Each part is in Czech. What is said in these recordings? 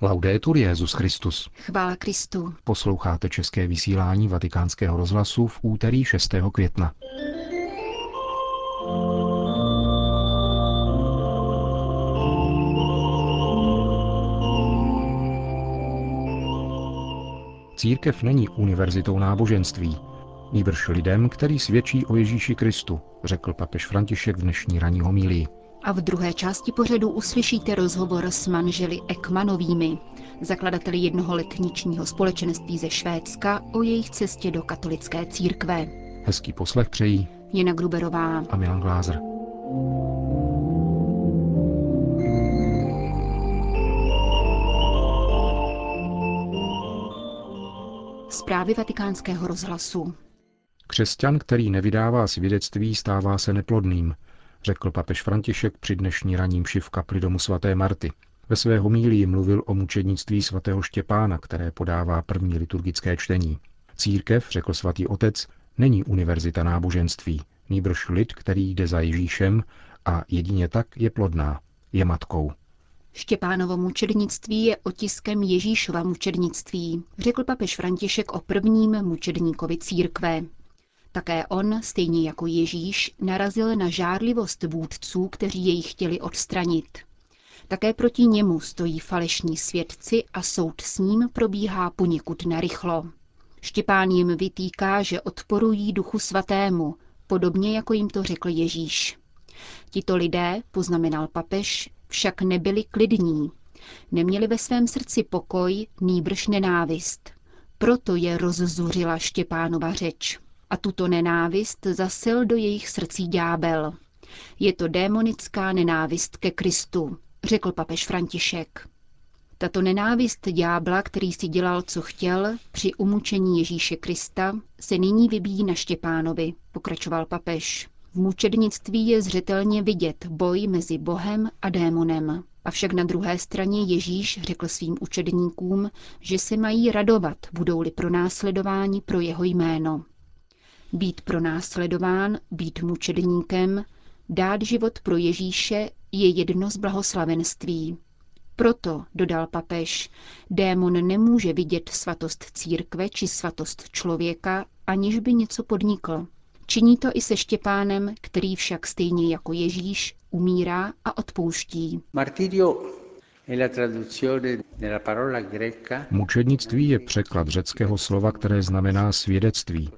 Laudetur Jezus Christus. Chvála Kristu. Posloucháte české vysílání Vatikánského rozhlasu v úterý 6. května. Církev není univerzitou náboženství, nýbrž lidem, který svědčí o Ježíši Kristu, řekl papež František v dnešní ranní homílii. A v druhé části pořadu uslyšíte rozhovor s manželi Ekmanovými, zakladateli jednoho letničního společenství ze Švédska o jejich cestě do katolické církve. Hezký poslech přejí Jena Gruberová a Milan Glázer. Zprávy vatikánského rozhlasu. Křesťan, který nevydává svědectví, stává se neplodným, řekl papež František při dnešní raním v kapli domu svaté Marty. Ve své homílii mluvil o mučednictví svatého Štěpána, které podává první liturgické čtení. Církev, řekl svatý otec, není univerzita náboženství, nýbrž lid, který jde za Ježíšem a jedině tak je plodná, je matkou. Štěpánovo mučednictví je otiskem Ježíšova mučednictví, řekl papež František o prvním mučedníkovi církve. Také on, stejně jako Ježíš, narazil na žárlivost vůdců, kteří jej chtěli odstranit. Také proti němu stojí falešní svědci a soud s ním probíhá poněkud narychlo. Štěpán jim vytýká, že odporují duchu svatému, podobně jako jim to řekl Ježíš. Tito lidé, poznamenal papež, však nebyli klidní. Neměli ve svém srdci pokoj, nýbrž nenávist. Proto je rozzuřila Štěpánova řeč a tuto nenávist zasil do jejich srdcí ďábel. Je to démonická nenávist ke Kristu, řekl papež František. Tato nenávist ďábla, který si dělal, co chtěl, při umučení Ježíše Krista, se nyní vybíjí na Štěpánovi, pokračoval papež. V mučednictví je zřetelně vidět boj mezi Bohem a démonem. Avšak na druhé straně Ježíš řekl svým učedníkům, že se mají radovat, budou-li pronásledováni pro jeho jméno. Být pronásledován, být mučedníkem, dát život pro Ježíše je jedno z blahoslavenství. Proto, dodal papež, démon nemůže vidět svatost církve či svatost člověka, aniž by něco podnikl. Činí to i se Štěpánem, který však stejně jako Ježíš umírá a odpouští. Mučednictví je překlad řeckého slova, které znamená svědectví.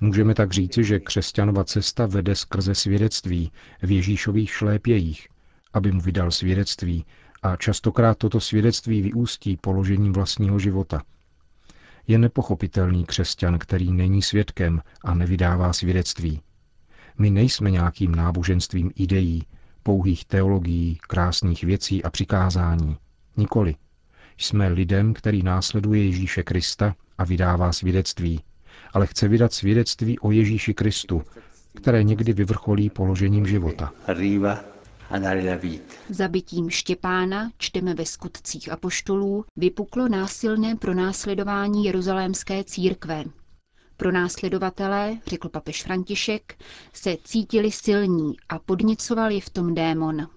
Můžeme tak říci, že křesťanova cesta vede skrze svědectví v Ježíšových šlépějích, aby mu vydal svědectví a častokrát toto svědectví vyústí položením vlastního života. Je nepochopitelný křesťan, který není svědkem a nevydává svědectví. My nejsme nějakým náboženstvím ideí, pouhých teologií, krásných věcí a přikázání. Nikoli. Jsme lidem, který následuje Ježíše Krista a vydává svědectví, ale chce vydat svědectví o Ježíši Kristu, které někdy vyvrcholí položením života. Zabitím Štěpána, čteme ve skutcích apoštolů, vypuklo násilné pronásledování jeruzalémské církve. Pronásledovatelé, řekl papež František, se cítili silní a podnicovali je v tom démon.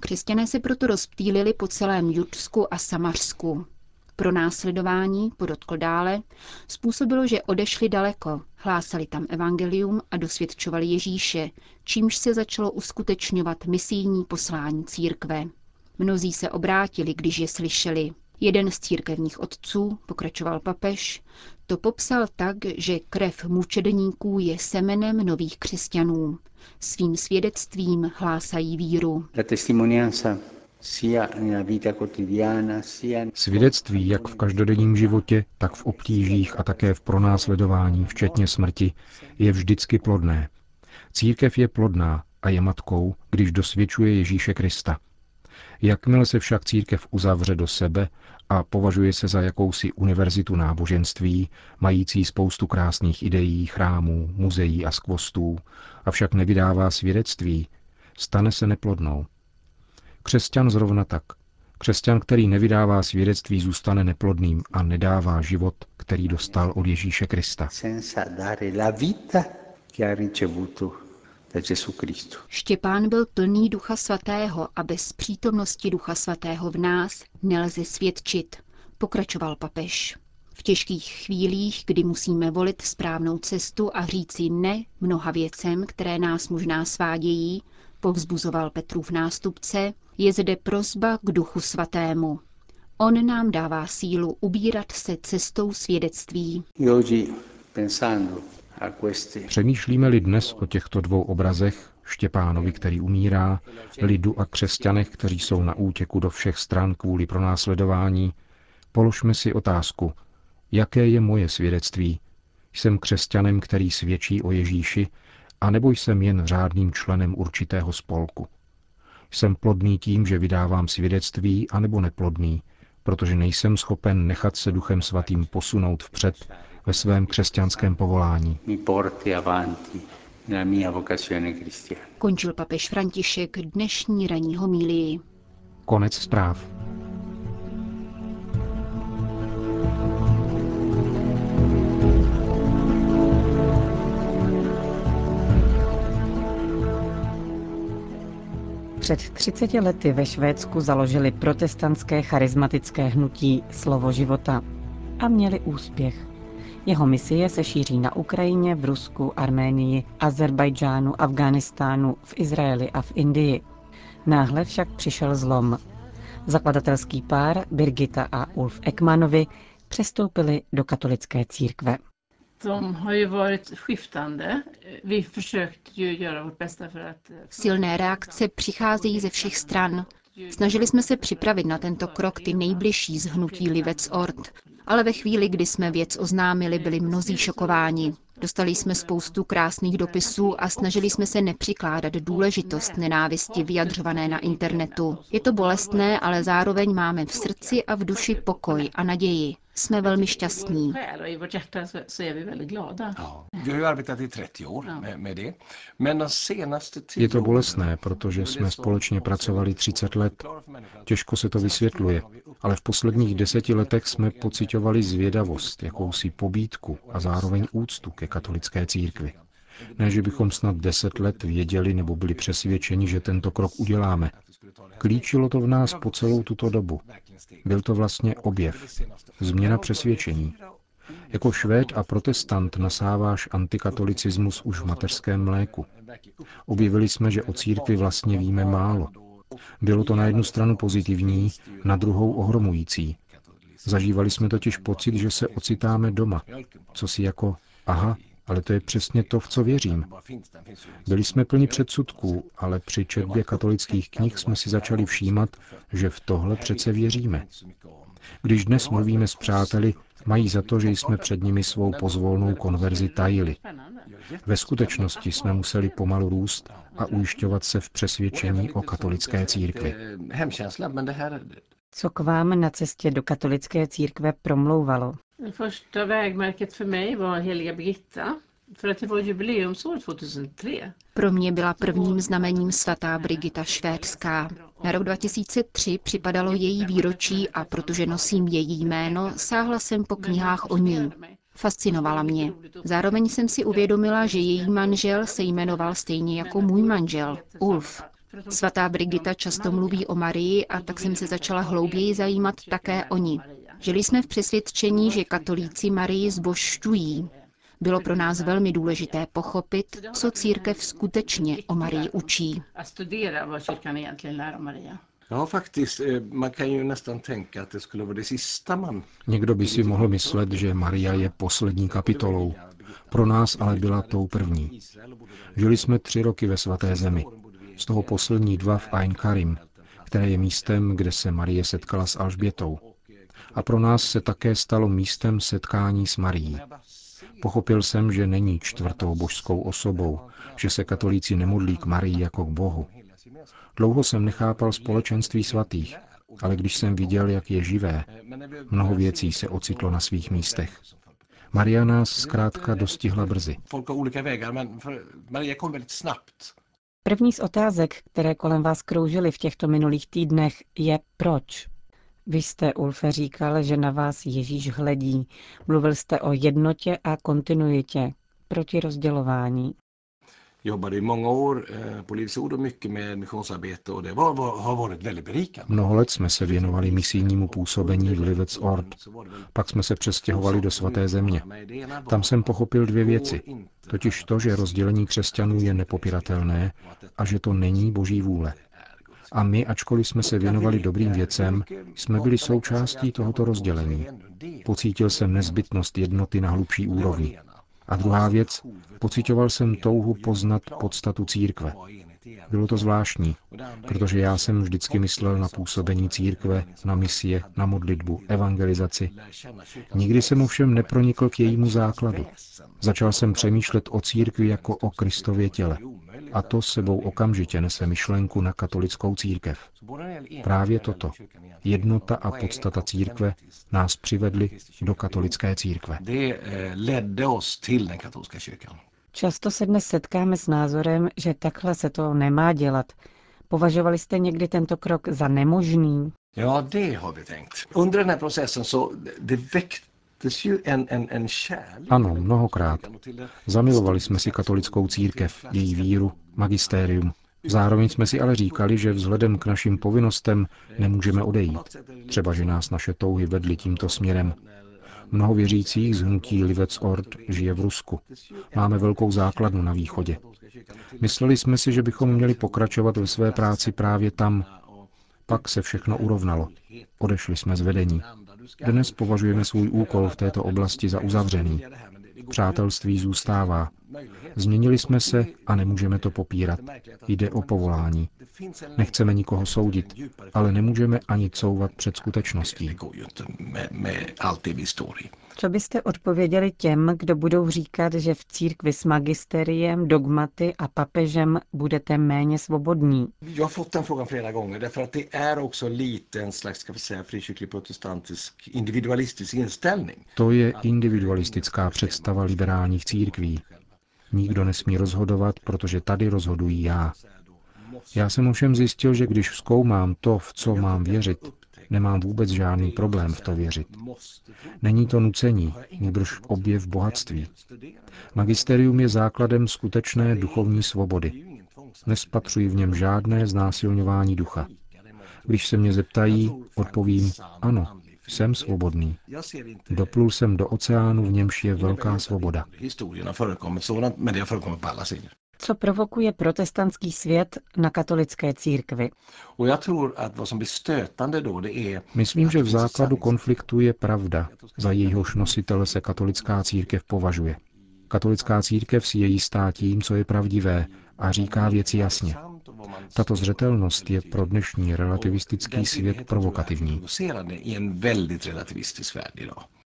Křesťané se proto rozptýlili po celém Judsku a Samařsku. Pro následování, podotkl dále, způsobilo, že odešli daleko, hlásali tam evangelium a dosvědčovali Ježíše, čímž se začalo uskutečňovat misijní poslání církve. Mnozí se obrátili, když je slyšeli. Jeden z církevních otců, pokračoval papež, to popsal tak, že krev mučedníků je semenem nových křesťanů. Svým svědectvím hlásají víru. Svědectví jak v každodenním životě, tak v obtížích a také v pronásledování, včetně smrti, je vždycky plodné. Církev je plodná a je matkou, když dosvědčuje Ježíše Krista. Jakmile se však církev uzavře do sebe a považuje se za jakousi univerzitu náboženství, mající spoustu krásných ideí, chrámů, muzeí a skvostů, avšak nevydává svědectví, stane se neplodnou. Křesťan zrovna tak. Křesťan, který nevydává svědectví, zůstane neplodným a nedává život, který dostal od Ježíše Krista. Štěpán byl plný ducha svatého a bez přítomnosti ducha svatého v nás nelze svědčit, pokračoval papež. V těžkých chvílích, kdy musíme volit správnou cestu a říci ne mnoha věcem, které nás možná svádějí, povzbuzoval Petrův nástupce, je zde prozba k duchu svatému. On nám dává sílu ubírat se cestou svědectví. Přemýšlíme-li dnes o těchto dvou obrazech, Štěpánovi, který umírá, lidu a křesťanech, kteří jsou na útěku do všech stran kvůli pronásledování, položme si otázku, jaké je moje svědectví. Jsem křesťanem, který svědčí o Ježíši, anebo jsem jen řádným členem určitého spolku. Jsem plodný tím, že vydávám svědectví, anebo neplodný, protože nejsem schopen nechat se Duchem Svatým posunout vpřed ve svém křesťanském povolání. Končil papež František dnešní ranní homílii. Konec zpráv. Před 30 lety ve Švédsku založili protestantské charismatické hnutí Slovo života a měli úspěch. Jeho misie se šíří na Ukrajině, v Rusku, Arménii, Azerbajdžánu, Afghánistánu, v Izraeli a v Indii. Náhle však přišel zlom. Zakladatelský pár Birgita a Ulf Ekmanovi přestoupili do katolické církve. Silné reakce přicházejí ze všech stran. Snažili jsme se připravit na tento krok ty nejbližší z hnutí Livec Ort, ale ve chvíli, kdy jsme věc oznámili, byli mnozí šokováni. Dostali jsme spoustu krásných dopisů a snažili jsme se nepřikládat důležitost nenávisti vyjadřované na internetu. Je to bolestné, ale zároveň máme v srdci a v duši pokoj a naději. Jsme velmi šťastní. Je to bolestné, protože jsme společně pracovali 30 let. Těžko se to vysvětluje, ale v posledních deseti letech jsme pocitovali zvědavost, jakousi pobídku a zároveň úctu ke katolické církvi. Ne, že bychom snad deset let věděli nebo byli přesvědčeni, že tento krok uděláme. Klíčilo to v nás po celou tuto dobu. Byl to vlastně objev, změna přesvědčení. Jako švéd a protestant nasáváš antikatolicismus už v mateřském mléku. Objevili jsme, že o církvi vlastně víme málo. Bylo to na jednu stranu pozitivní, na druhou ohromující. Zažívali jsme totiž pocit, že se ocitáme doma, co si jako, aha, ale to je přesně to, v co věřím. Byli jsme plni předsudků, ale při četbě katolických knih jsme si začali všímat, že v tohle přece věříme. Když dnes mluvíme s přáteli, mají za to, že jsme před nimi svou pozvolnou konverzi tajili. Ve skutečnosti jsme museli pomalu růst a ujišťovat se v přesvědčení o katolické církvi. Co k vám na cestě do katolické církve promlouvalo? Första vägmärket för mig var heliga Birgitta. För att det var jubileumsår 2003. Pro mě byla prvním znamením svatá Brigita Švédská. Na rok 2003 připadalo její výročí a protože nosím její jméno, sáhla jsem po knihách o ní. Fascinovala mě. Zároveň jsem si uvědomila, že její manžel se jmenoval stejně jako můj manžel, Ulf. Svatá Brigita často mluví o Marii a tak jsem se začala hlouběji zajímat také o ní. Žili jsme v přesvědčení, že katolíci Marii zbožťují. Bylo pro nás velmi důležité pochopit, co církev skutečně o Marii učí. Někdo by si mohl myslet, že Maria je poslední kapitolou. Pro nás ale byla tou první. Žili jsme tři roky ve svaté zemi. Z toho poslední dva v Ain Karim, které je místem, kde se Marie setkala s Alžbětou a pro nás se také stalo místem setkání s Marií. Pochopil jsem, že není čtvrtou božskou osobou, že se katolíci nemodlí k Marii jako k Bohu. Dlouho jsem nechápal společenství svatých, ale když jsem viděl, jak je živé, mnoho věcí se ocitlo na svých místech. Maria nás zkrátka dostihla brzy. První z otázek, které kolem vás kroužily v těchto minulých týdnech, je proč? Vy jste, Ulfe, říkal, že na vás Ježíš hledí. Mluvil jste o jednotě a kontinuitě proti rozdělování. Jobbade i många år eh, på Livets Ord och mycket med missionsarbete och det var, var, har varit väldigt berikande. Mnoho let jsme se věnovali misijnímu působení v Livets Ord. Pak jsme se přestěhovali do svaté země. Tam jsem pochopil dvě věci. Totiž to, že rozdělení křesťanů je nepopiratelné a že to není boží vůle. A my, ačkoliv jsme se věnovali dobrým věcem, jsme byli součástí tohoto rozdělení. Pocítil jsem nezbytnost jednoty na hlubší úrovni. A druhá věc, pocitoval jsem touhu poznat podstatu církve. Bylo to zvláštní, protože já jsem vždycky myslel na působení církve, na misie, na modlitbu, evangelizaci. Nikdy jsem ovšem nepronikl k jejímu základu. Začal jsem přemýšlet o církvi jako o Kristově těle. A to sebou okamžitě nese myšlenku na katolickou církev. Právě toto, jednota a podstata církve, nás přivedly do katolické církve. Eh, den katolska kyrkan. Často se dnes setkáme s názorem, že takhle se to nemá dělat. Považovali jste někdy tento krok za nemožný? Ja, det har vi tänkt. Under den här processen så det väcktes ju en, en, en kärlek. Ano, mnohokrát. Zamilovali jsme si katolickou církev, její víru, magistérium. Zároveň jsme si ale říkali, že vzhledem k našim povinnostem nemůžeme odejít. Třeba, že nás naše touhy vedly tímto směrem. Mnoho věřících z hnutí Livec Ord žije v Rusku. Máme velkou základnu na východě. Mysleli jsme si, že bychom měli pokračovat ve své práci právě tam. Pak se všechno urovnalo. Odešli jsme z vedení. Dnes považujeme svůj úkol v této oblasti za uzavřený. Přátelství zůstává. Změnili jsme se a nemůžeme to popírat. Jde o povolání. Nechceme nikoho soudit, ale nemůžeme ani couvat před skutečností. Co byste odpověděli těm, kdo budou říkat, že v církvi s magisteriem, dogmaty a papežem budete méně svobodní? Jag har fått den frågan flera gånger därför att det är också lite en slags, ska vi säga, frikyrklig protestantisk individualistisk inställning. To je individualistická představa liberálních církví. Nikdo nesmí rozhodovat, protože tady rozhodují já. Já jsem ovšem zjistil, že když zkoumám to, v co mám věřit, nemám vůbec žádný problém v to věřit. Není to nucení, nýbrž objev bohatství. Magisterium je základem skutečné duchovní svobody. Nespatřuji v něm žádné znásilňování ducha. Když se mě zeptají, odpovím ano, jsem svobodný. Doplul jsem do oceánu, v němž je velká svoboda. Co provokuje protestantský svět na katolické církvi? Myslím, že v základu konfliktu je pravda, za jejíhož nositele se katolická církev považuje. Katolická církev si je jistá tím, co je pravdivé a říká věci jasně. Tato zřetelnost je pro dnešní relativistický svět provokativní.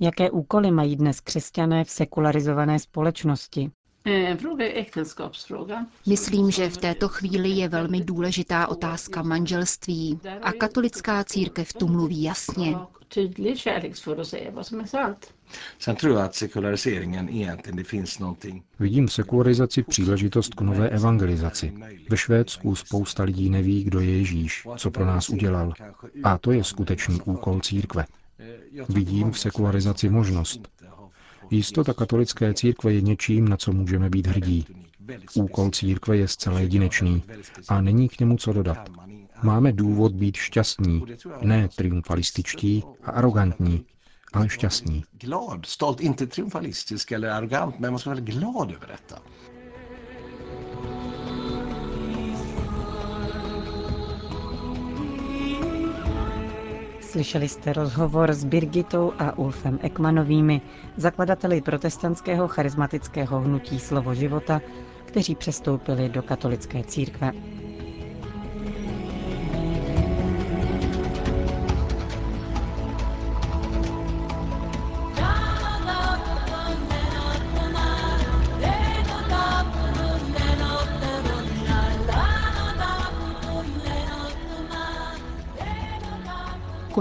Jaké úkoly mají dnes křesťané v sekularizované společnosti? Eh, En fråga är äktenskapsfrågan. Myslím, že v této chvíli je velmi důležitá otázka manželství a katolická církev tu mluví jasně. Och tydlig kärleksfull och säga vad som är sant. Sen tror jag att sekulariseringen egentligen, det finns någonting Vidím v sekularizaci příležitost k nové evangelizaci. Ve Švédsku spousta lidí neví, kdo je Ježíš, co pro nás udělal. A to je skutečný úkol církve. Vidím v sekularizaci možnost. Jistota katolické církve je něčím, na co můžeme být hrdí. Úkol církve je zcela jedinečný a není k němu co dodat. Máme důvod být šťastní, ne triumfalističtí a arrogantní, ale šťastní. Slyšeli jste rozhovor s Birgitou a Ulfem Ekmanovými, zakladateli protestantského charismatického hnutí Slovo života, kteří přestoupili do katolické církve.